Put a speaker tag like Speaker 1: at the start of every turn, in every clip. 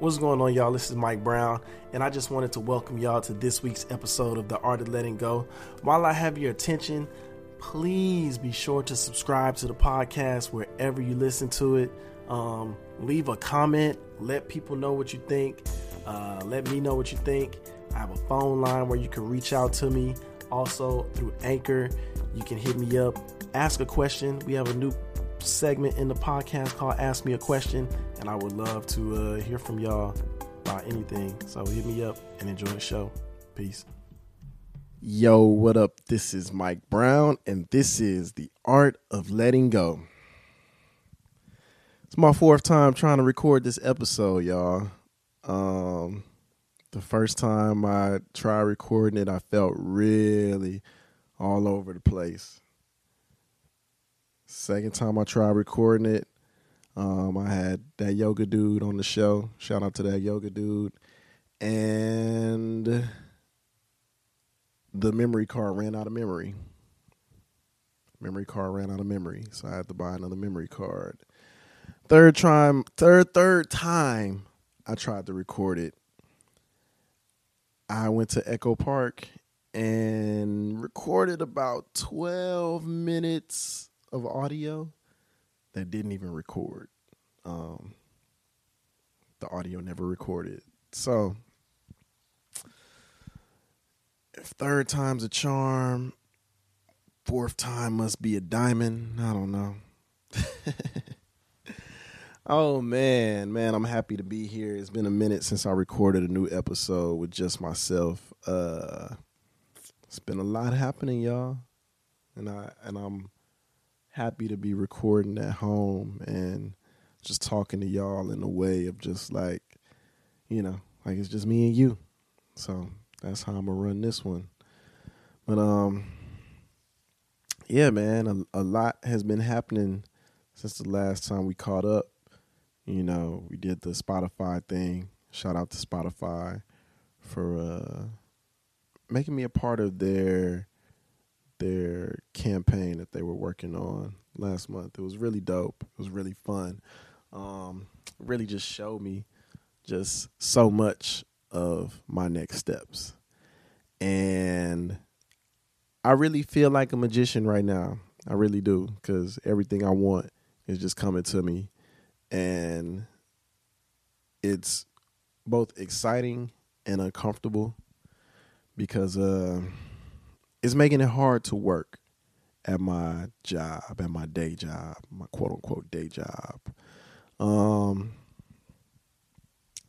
Speaker 1: What's going on, y'all? This is Mike Brown, and I just wanted to welcome y'all to this week's episode of The Art of Letting Go. While I have your attention, please be sure to subscribe to the podcast wherever you listen to it. Um, leave a comment, let people know what you think, uh, let me know what you think. I have a phone line where you can reach out to me. Also, through Anchor, you can hit me up, ask a question. We have a new segment in the podcast called Ask Me a Question, and I would love to uh, hear from y'all about anything. So hit me up and enjoy the show. Peace. Yo, what up? This is Mike Brown, and this is The Art of Letting Go. It's my fourth time trying to record this episode, y'all. Um, the first time I tried recording it, I felt really all over the place. Second time I tried recording it, um, I had Dat Yoga Dude on the show. Shout out to Dat Yoga Dude. And the memory card ran out of memory. Memory card ran out of memory, so I had to buy another memory card. Third time, third third time, I tried to record it. I went to Echo Park and recorded about twelve minutes of audio that didn't even record. Um, the audio never recorded. So, if third time's a charm, fourth time must be a diamond. I don't know. oh man, man, I'm happy to be here. It's been a minute since I recorded a new episode with just myself. Uh, it's been a lot happening, y'all, and I and I'm happy to be recording at home and just talking to y'all in a way of just like, you know, like it's just me and you. So that's how I'm gonna run this one. But um, yeah, man, a, a lot has been happening since the last time we caught up. You know, we did the Spotify thing. Shout out to Spotify for uh, making me a part of their their campaign that they were working on last month. It was really dope. It was really fun. Um, really just showed me just so much of my next steps. And I really feel like a magician right now. I really do because everything I want is just coming to me. And it's both exciting and uncomfortable because uh, it's making it hard to work at my job, at my day job, my quote unquote day job. Um,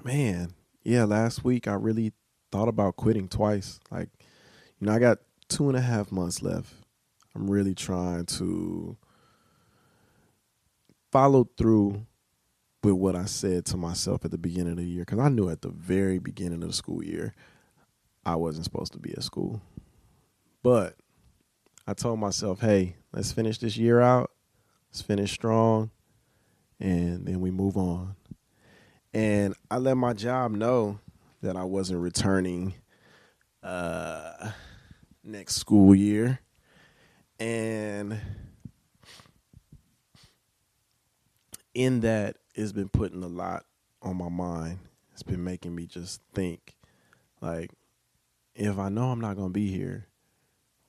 Speaker 1: man, yeah, last week I really thought about quitting twice. Like, you know, I got two and a half months left. I'm really trying to follow through with what I said to myself at the beginning of the year because I knew at the very beginning of the school year I wasn't supposed to be at school. But I told myself, hey, let's finish this year out. Let's finish strong. And then we move on. And I let my job know that I wasn't returning uh, next school year. And in that, it's been putting a lot on my mind. It's been making me just think like, if I know I'm not going to be here,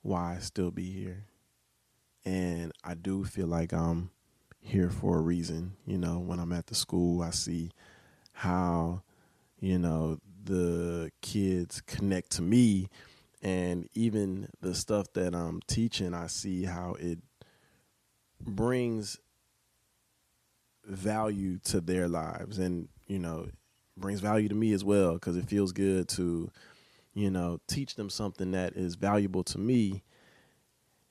Speaker 1: why I still be here. And I do feel like I'm here for a reason. You know, when I'm at the school, I see how, you know, the kids connect to me and even the stuff that I'm teaching, I see how it brings value to their lives and, you know, brings value to me as well because it feels good to you know, teach them something that is valuable to me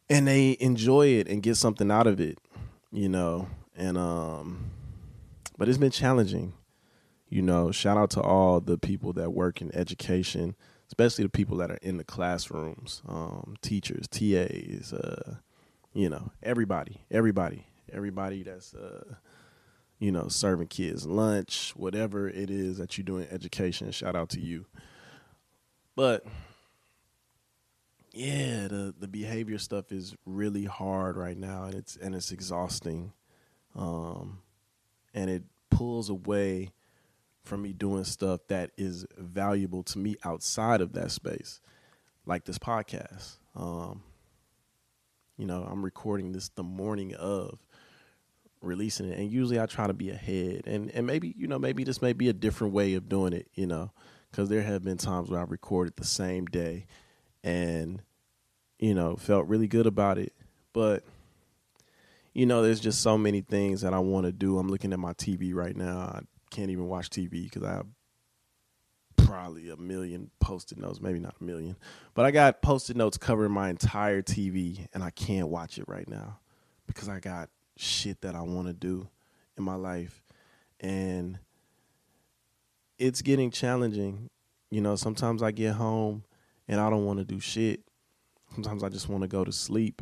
Speaker 1: and they enjoy it and get something out of it, you know. And um but it's been challenging. You know, shout out to all the people that work in education, especially the people that are in the classrooms, um, teachers, TAs, uh, you know, everybody, everybody, everybody that's uh, you know, serving kids lunch, whatever it is that you do in education, shout out to you. But yeah, the the behavior stuff is really hard right now, and it's and it's exhausting, um, and it pulls away from me doing stuff that is valuable to me outside of that space, like this podcast. Um, you know, I'm recording this the morning of releasing it, and usually I try to be ahead, and and maybe you know maybe this may be a different way of doing it, you know, because there have been times where I've recorded the same day, and you know felt really good about it, but you know, there's just so many things that I want to do. I'm looking at my TV right now. I can't even watch TV because I have probably a million post-it notes, maybe not a million, but I got post-it notes covering my entire TV, and I can't watch it right now because I got shit that I want to do in my life, and it's getting challenging. You know, sometimes I get home and I don't want to do shit. Sometimes I just want to go to sleep,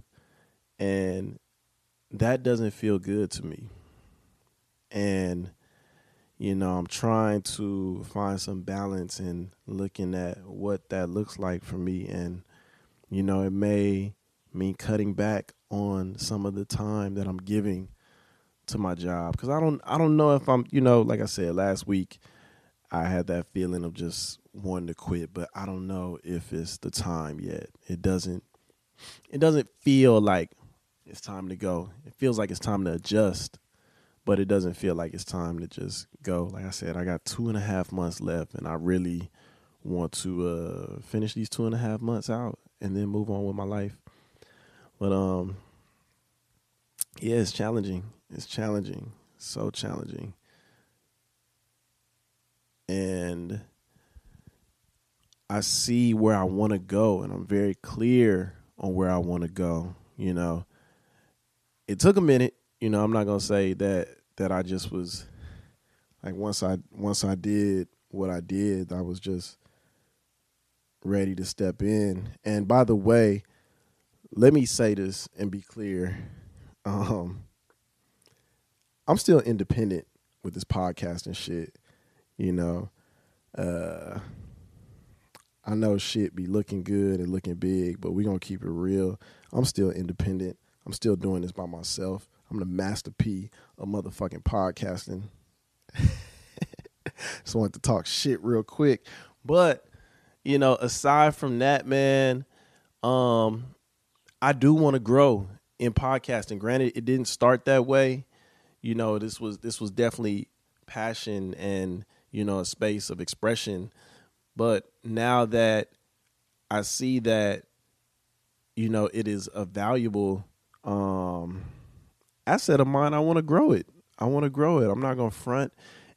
Speaker 1: and that doesn't feel good to me. And you know, I'm trying to find some balance in looking at what that looks like for me. And, you know, it may mean cutting back on some of the time that I'm giving to my job. Cause I don't, I don't know if I'm, you know, like I said last week, I had that feeling of just wanting to quit, but I don't know if it's the time yet. It doesn't, it doesn't feel like it's time to go. It feels like it's time to adjust but it doesn't feel like it's time to just go. Like I said, I got two and a half months left, and I really want to uh, finish these two and a half months out and then move on with my life. But um, yeah, it's challenging. It's challenging, so challenging, and I see where I want to go, and I'm very clear on where I want to go. You know, it took a minute. You know, I'm not gonna say that that I just was like once I once I did what I did, I was just ready to step in. And by the way, let me say this and be clear. Um, I'm still independent with this podcast and shit. You know, uh, I know shit be looking good and looking big, but we gonna keep it real. I'm still independent. I'm still doing this by myself. I'm the master P of motherfucking podcasting. Just wanted to talk shit real quick. But, you know, aside from that, man, um, I do want to grow in podcasting. Granted, it didn't start that way. You know, this was this was definitely passion and, you know, a space of expression. But now that I see that, you know, it is a valuable um asset of mine. I want to grow it. I want to grow it. I'm not going to front.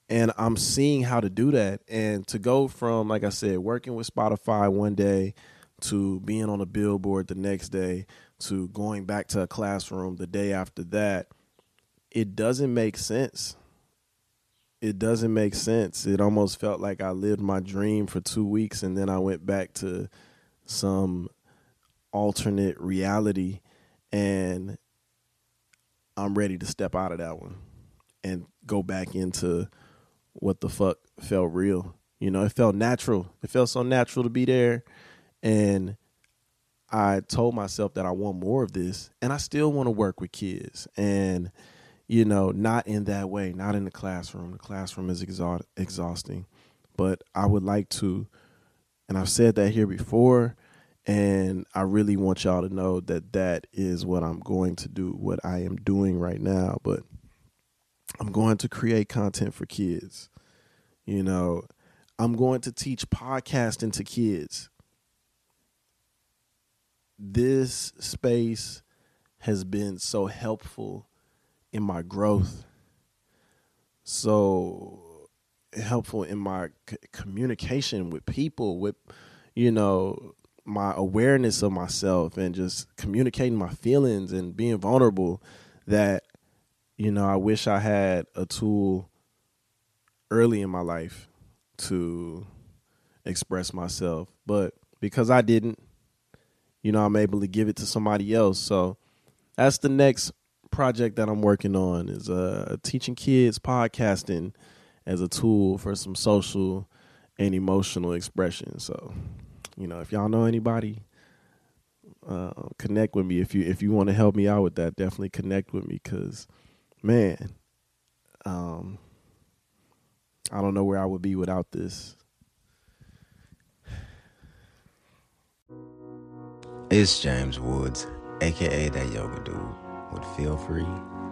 Speaker 1: And I'm seeing how to do that. And to go from, like I said, working with Spotify one day to being on a billboard the next day to going back to a classroom the day after that, it doesn't make sense. It doesn't make sense. It almost felt like I lived my dream for two weeks and then I went back to some alternate reality. And I'm ready to step out of that one and go back into what the fuck felt real. You know, it felt natural. It felt so natural to be there. And I told myself that I want more of this and I still want to work with kids. And, you know, not in that way, not in the classroom. The classroom is exha- exhausting. But I would like to, and I've said that here before, and I really want y'all to know that that is what I'm going to do, what I am doing right now. But I'm going to create content for kids. You know, I'm going to teach podcasting to kids. This space has been so helpful in my growth, so helpful in my c- communication with people, with, you know, my awareness of myself and just communicating my feelings and being vulnerable that you know I wish I had a tool early in my life to express myself. But because I didn't you know I'm able to give it to somebody else. So that's the next project that I'm working on is uh teaching kids podcasting as a tool for some social and emotional expression so you know, if y'all know anybody, uh, connect with me. If you if you want to help me out with that, definitely connect with me. Cause, man, um, I don't know where I would be without this.
Speaker 2: It's James Woods, aka Dat Yoga Dude, would feel free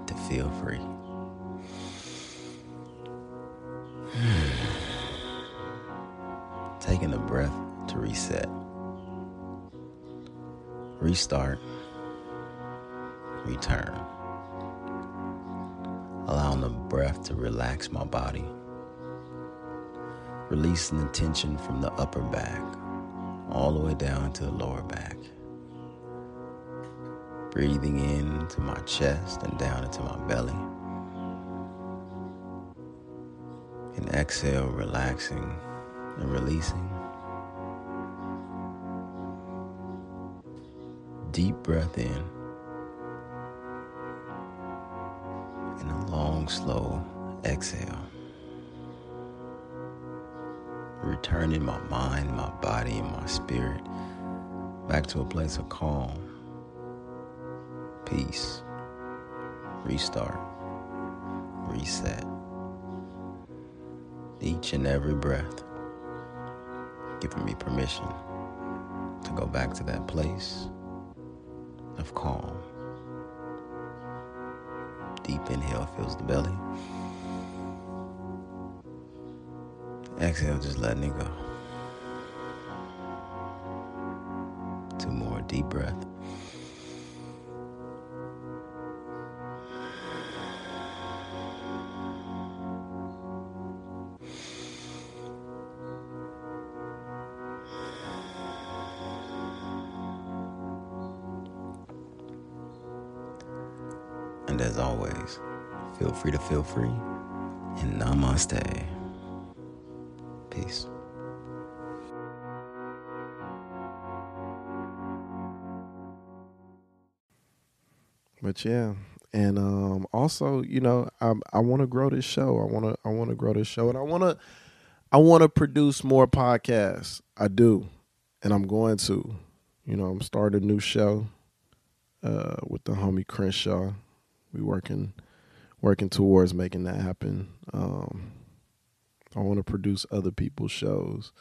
Speaker 2: to feel free. Taking a breath to reset, restart, return. Allowing the breath to relax my body, releasing the tension from the upper back all the way down to the lower back. Breathing into my chest and down into my belly. And exhale, relaxing and releasing. Deep breath in. And a long, slow exhale. Returning my mind, my body, and my spirit back to a place of calm peace, restart, reset. Each and every breath, giving me permission to go back to that place of calm. Deep inhale fills the belly. Exhale, just letting it go. Two more deep breath. Always, feel free to feel free and namaste. Peace.
Speaker 1: But yeah, and um, also, you know, I I want to grow this show. I want to I want to grow this show, and I want to I want to produce more podcasts. I do, and I'm going to. You know, I'm starting a new show uh, with the homie Crenshaw. We working working towards making that happen. Um, I want to produce other people's shows.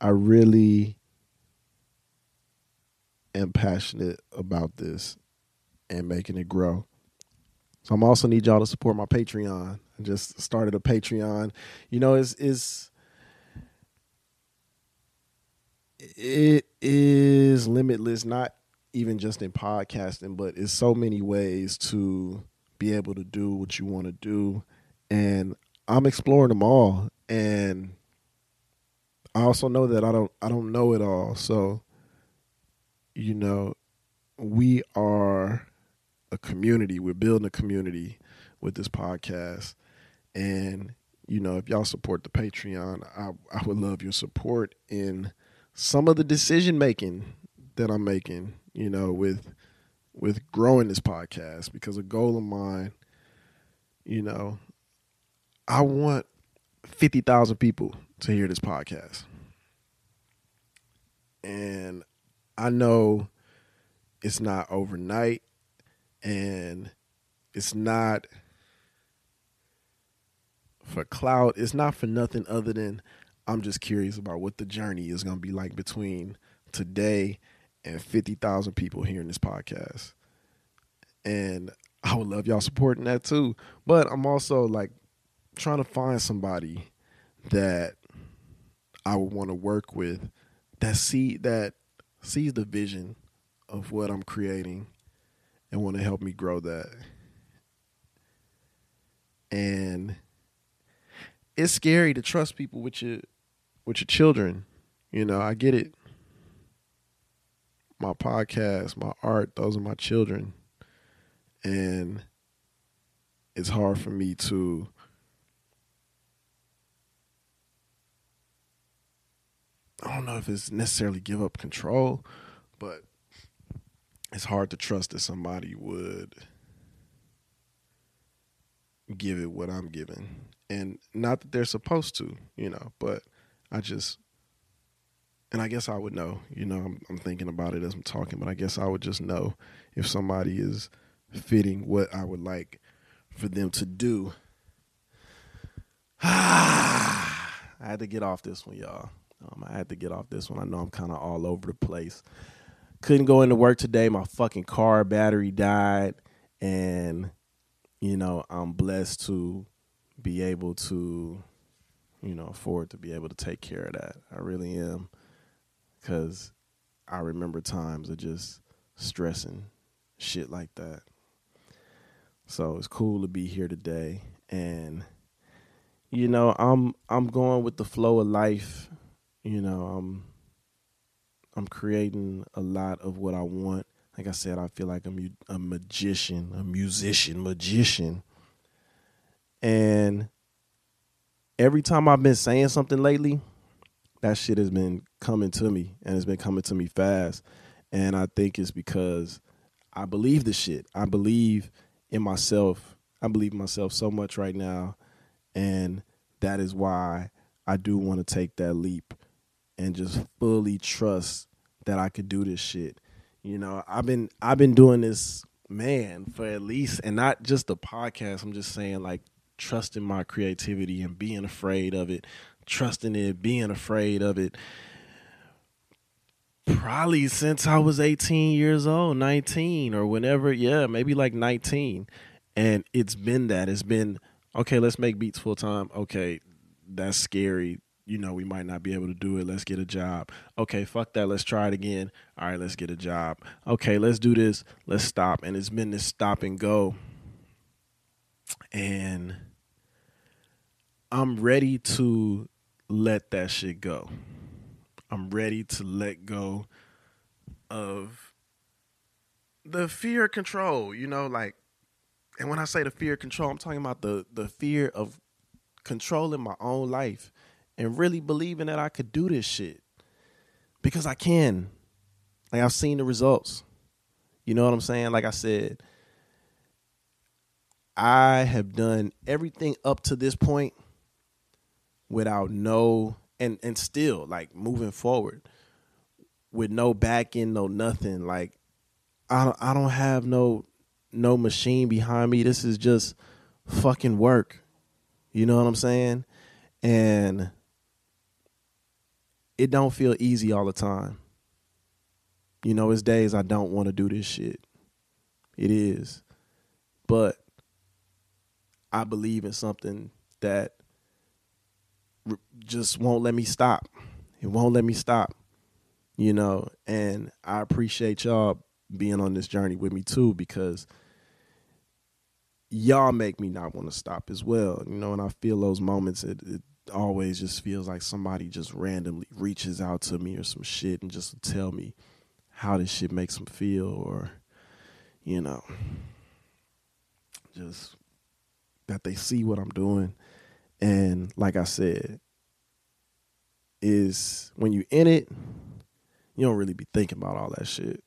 Speaker 1: I really am passionate about this and making it grow. So I'm also need y'all to support my Patreon. I just started a Patreon. You know, it's is it is limitless, not even just in podcasting, but it's so many ways to be able to do what you want to do. And I'm exploring them all. And I also know that I don't I don't know it all. So, you know, we are a community. We're building a community with this podcast. And, you know, if y'all support the Patreon, I, I would love your support in some of the decision making that I'm making, you know, with with growing this podcast because a goal of mine, you know, I want 50,000 people to hear this podcast. And I know it's not overnight and it's not for cloud. It's not for nothing other than I'm just curious about what the journey is going to be like between today and 50,000 people hearing this podcast. And I would love y'all supporting that too. But I'm also like trying to find somebody that I would want to work with that see that sees the vision of what I'm creating and want to help me grow that. And it's scary to trust people with your with your children. You know, I get it. My podcast, my art, those are my children. And it's hard for me to I don't know if it's necessarily give up control, but it's hard to trust that somebody would give it what I'm giving. And not that they're supposed to, you know, but I just and I guess I would know, you know, I'm, I'm thinking about it as I'm talking, but I guess I would just know if somebody is fitting what I would like for them to do. I had to get off this one, y'all. Um, I had to get off this one. I know I'm kind of all over the place. Couldn't go into work today. My fucking car battery died, and you know I'm blessed to be able to, you know, afford to be able to take care of that. I really am, because I remember times of just stressing shit like that. So it's cool to be here today and you know, I'm I'm going with the flow of life. You know, I'm I'm creating a lot of what I want. Like I said, I feel like I'm a magician, a musician, magician. And every time I've been saying something lately, that shit has been coming to me and it's been coming to me fast. And I think it's because I believe the shit. I believe in myself. I believe myself so much right now. And that is why I do want to take that leap and just fully trust that I could do this shit. You know, I've been I've been doing this man for at least and not just the podcast. I'm just saying like trusting my creativity and being afraid of it, trusting it, being afraid of it probably since I was 18 years old, 19 or whenever, yeah, maybe like 19. And it's been that. It's been okay, let's make beats full time. Okay, that's scary. You know, we might not be able to do it. Let's get a job. Okay, fuck that. Let's try it again. All right, let's get a job. Okay, let's do this. Let's stop. And it's been this stop and go. And I'm ready to let that shit go. I'm ready to let go of the fear of control, you know, like and when I say the fear of control, I'm talking about the the fear of controlling my own life and really believing that I could do this shit. Because I can. Like I've seen the results. You know what I'm saying? Like I said, I have done everything up to this point without no and and still like moving forward with no backing, no nothing. Like I don't I don't have no no machine behind me. This is just fucking work. You know what I'm saying? And it don't feel easy all the time. You know, it's days I don't want to do this shit. It is. But I believe in something that just won't let me stop. It won't let me stop. You know, and I appreciate y'all being on this journey with me too because y'all make me not want to stop as well. You know, and I feel those moments it, it always just feels like somebody just randomly reaches out to me or some shit and just tell me how this shit makes them feel or you know just that they see what I'm doing and like I said, is when you in it, you don't really be thinking about all that shit.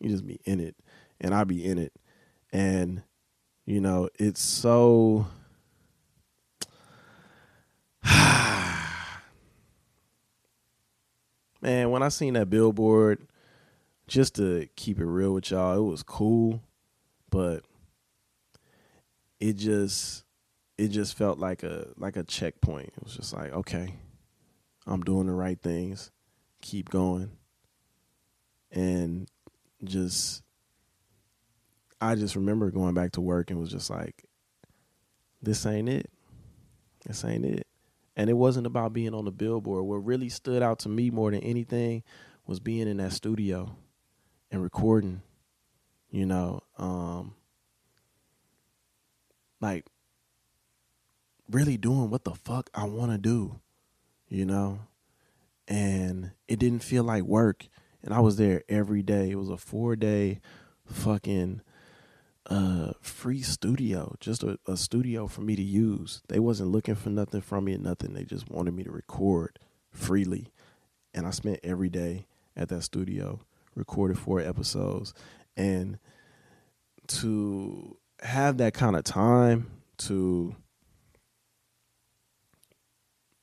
Speaker 1: You just be in it. And I be in it. And, you know, it's so Man, when I seen that billboard, just to keep it real with y'all, it was cool, but it just it just felt like a like a checkpoint. It was just like, okay, I'm doing the right things. Keep going. And just I just remember going back to work and was just like, this ain't it. This ain't it. And it wasn't about being on the billboard. What really stood out to me more than anything was being in that studio and recording, you know, um like really doing what the fuck I want to do, you know? And it didn't feel like work. And I was there every day. It was a four day fucking uh free studio, just a, a studio for me to use. They wasn't looking for nothing from me and nothing. They just wanted me to record freely. And I spent every day at that studio, recorded four episodes. And to have that kind of time to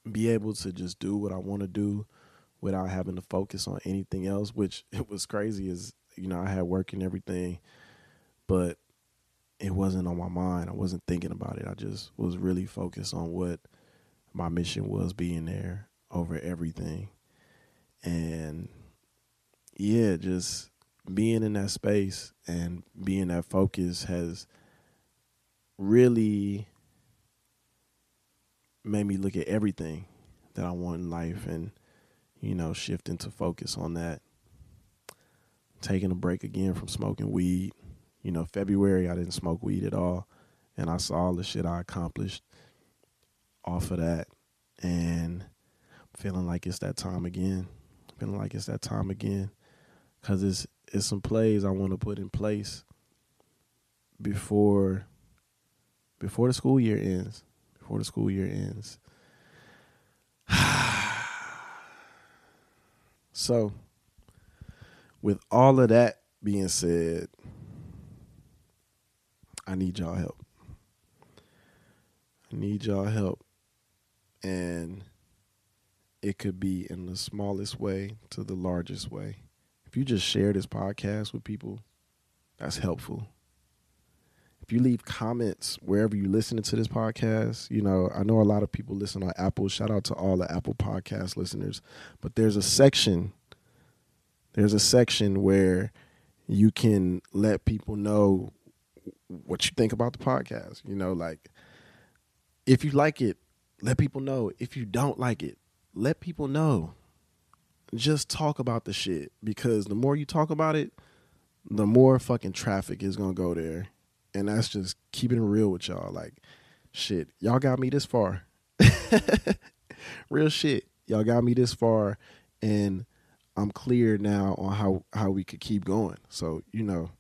Speaker 1: be able to just do what I want to do without having to focus on anything else, which it was crazy is, you know, I had work and everything, but it wasn't on my mind. I wasn't thinking about it. I just was really focused on what my mission was being there over everything. And yeah, just being in that space and being that focus has really made me look at everything that I want in life and, you know, shift into focus on that. Taking a break again from smoking weed. You know, February I didn't smoke weed at all. And I saw all the shit I accomplished off of that. And feeling like it's that time again. Feeling like it's that time again. Cause it's it's some plays I want to put in place before before the school year ends. Before the school year ends. so, with all of that being said, I need y'all help. I need y'all help. And it could be in the smallest way to the largest way. If you just share this podcast with people, that's helpful. If you leave comments wherever you're listening to this podcast, you know, I know a lot of people listen on Apple. Shout out to all the Apple podcast listeners. But there's a section, there's a section where you can let people know what you think about the podcast. You know, like if you like it, let people know. If you don't like it, let people know. Just talk about the shit because the more you talk about it, the more fucking traffic is gonna go there. And that's just keeping it real with y'all. Like, shit, y'all got me this far. real shit. Y'all got me this far and I'm clear now on how how we could keep going. So, you know,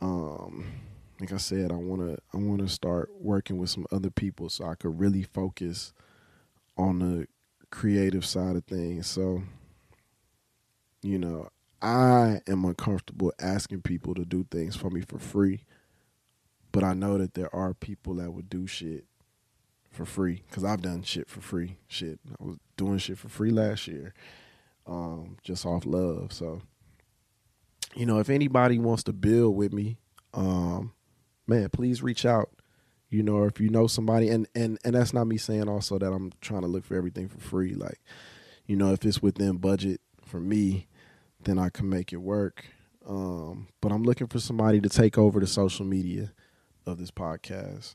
Speaker 1: um like I said, I want to I want to start working with some other people so I could really focus on the creative side of things. So, you know, I am uncomfortable asking people to do things for me for free, but I know that there are people that would do shit for free because I've done shit for free. Shit, I was doing shit for free last year, um, just off love. So, you know, if anybody wants to build with me, um, man, please reach out you know, if you know somebody, and and and that's not me saying also that I'm trying to look for everything for free. Like, you know, if it's within budget for me, then I can make it work. Um, but I'm looking for somebody to take over the social media of this podcast.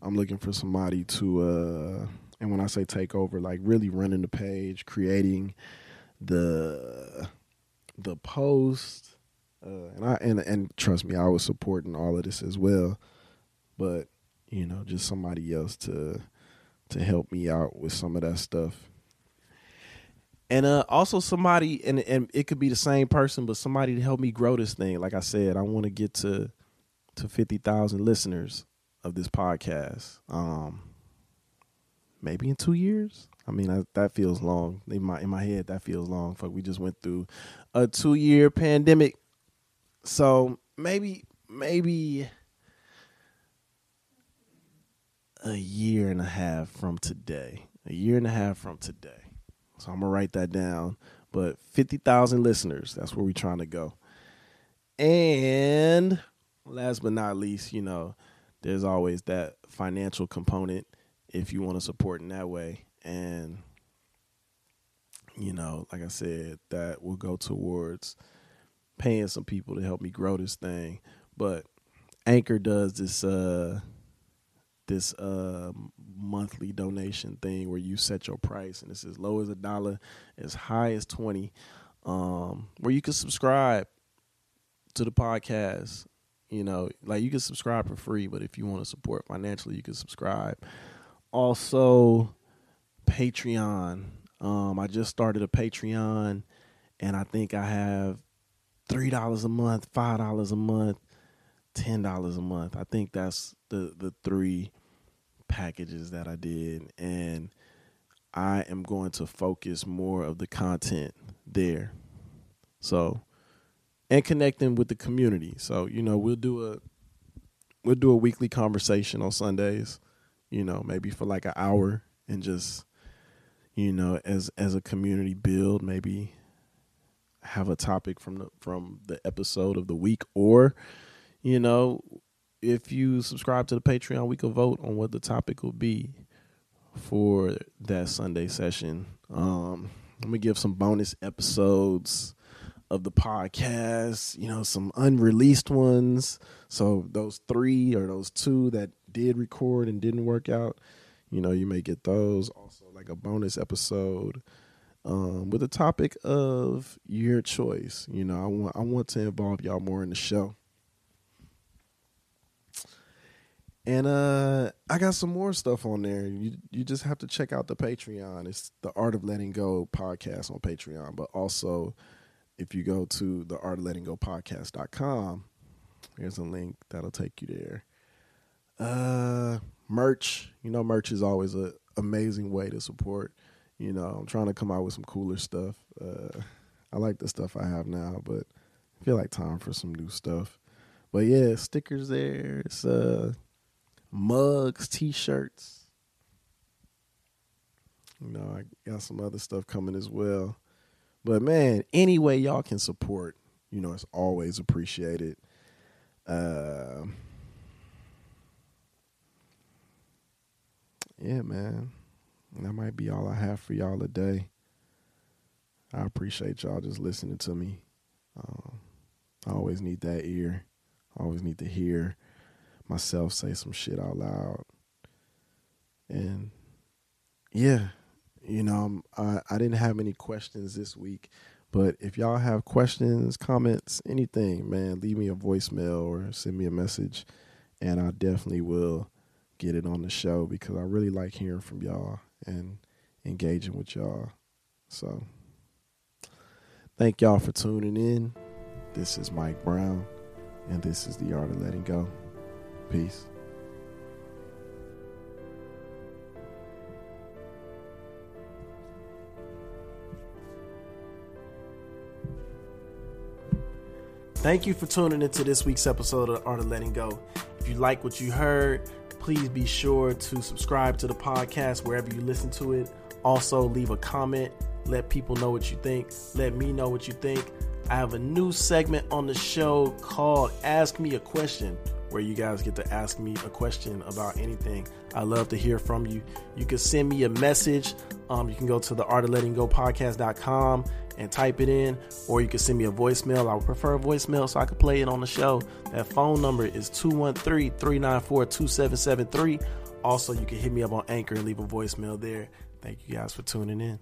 Speaker 1: I'm looking for somebody to, uh, and when I say take over, like really running the page, creating the the post, uh, and I and and trust me, I was supporting all of this as well. But you know, just somebody else to to help me out with some of that stuff. And uh, also somebody, and and it could be the same person, but somebody to help me grow this thing. Like I said, I want to get to to fifty thousand listeners of this podcast. Um, maybe in two years. I mean, I, that feels long in my in my head. That feels long. Fuck, we just went through a two year pandemic, so maybe maybe a year and a half from today. A year and a half from today. So I'm gonna write that down. But fifty thousand listeners, that's where we're trying to go. And last but not least, you know, there's always that financial component if you want to support in that way. And you know, like I said, that will go towards paying some people to help me grow this thing. But Anchor does this uh this uh, monthly donation thing where you set your price and it's as low as a dollar, as high as twenty, um, where you can subscribe to the podcast. You know, like you can subscribe for free, but if you want to support financially, you can subscribe. Also, Patreon. Um, I just started a Patreon, and I think I have three dollars a month, five dollars a month, ten dollars a month. I think that's the the three packages that I did, and I am going to focus more of the content there. So, and connecting with the community. So, you know, we'll do a we'll do a weekly conversation on Sundays, you know, maybe for like an hour and just you know, as as a community build, maybe have a topic from the from the episode of the week or you know, if you subscribe to the Patreon, we could vote on what the topic will be for that Sunday session. Um, I'm gonna give some bonus episodes of the podcast, you know, some unreleased ones. So those three or those two that did record and didn't work out, you know, you may get those. Also, like a bonus episode um, with a topic of your choice. You know, I want I want to involve y'all more in the show. And uh I got some more stuff on there. You you just have to check out the Patreon. It's the Art of Letting Go podcast on Patreon, but also if you go to the art of letting go podcast.com, there's a link that'll take you there. Uh merch, you know merch is always a amazing way to support. You know, I'm trying to come out with some cooler stuff. Uh I like the stuff I have now, but I feel like time for some new stuff. But yeah, stickers there. It's uh mugs, t-shirts. You know, I got some other stuff coming as well. But man, any way y'all can support, you know, it's always appreciated. Uh, yeah, man. That might be all I have for y'all today. I appreciate y'all just listening to me. Um, I always need that ear. I always need to hear myself say some shit out loud. And yeah, you know, I, I didn't have any questions this week, but if y'all have questions, comments, anything, man, leave me a voicemail or send me a message, and I definitely will get it on the show because I really like hearing from y'all and engaging with y'all. So, thank y'all for tuning in. This is Mike Brown, and this is The Art of Letting Go. Peace. Thank you for tuning into this week's episode of Art of Letting Go. If you like what you heard, please be sure to subscribe to the podcast wherever you listen to it. Also, leave a comment. Let people know what you think. Let me know what you think. I have a new segment on the show called Ask Me a Question where you guys get to ask me a question about anything. I love to hear from you. You can send me a message. Um, you can go to the art of letting go podcast.com and type it in, or you can send me a voicemail. I would prefer a voicemail so I could play it on the show. That phone number is 213 394 2773. Also, you can hit me up on Anchor and leave a voicemail there. Thank you guys for tuning in.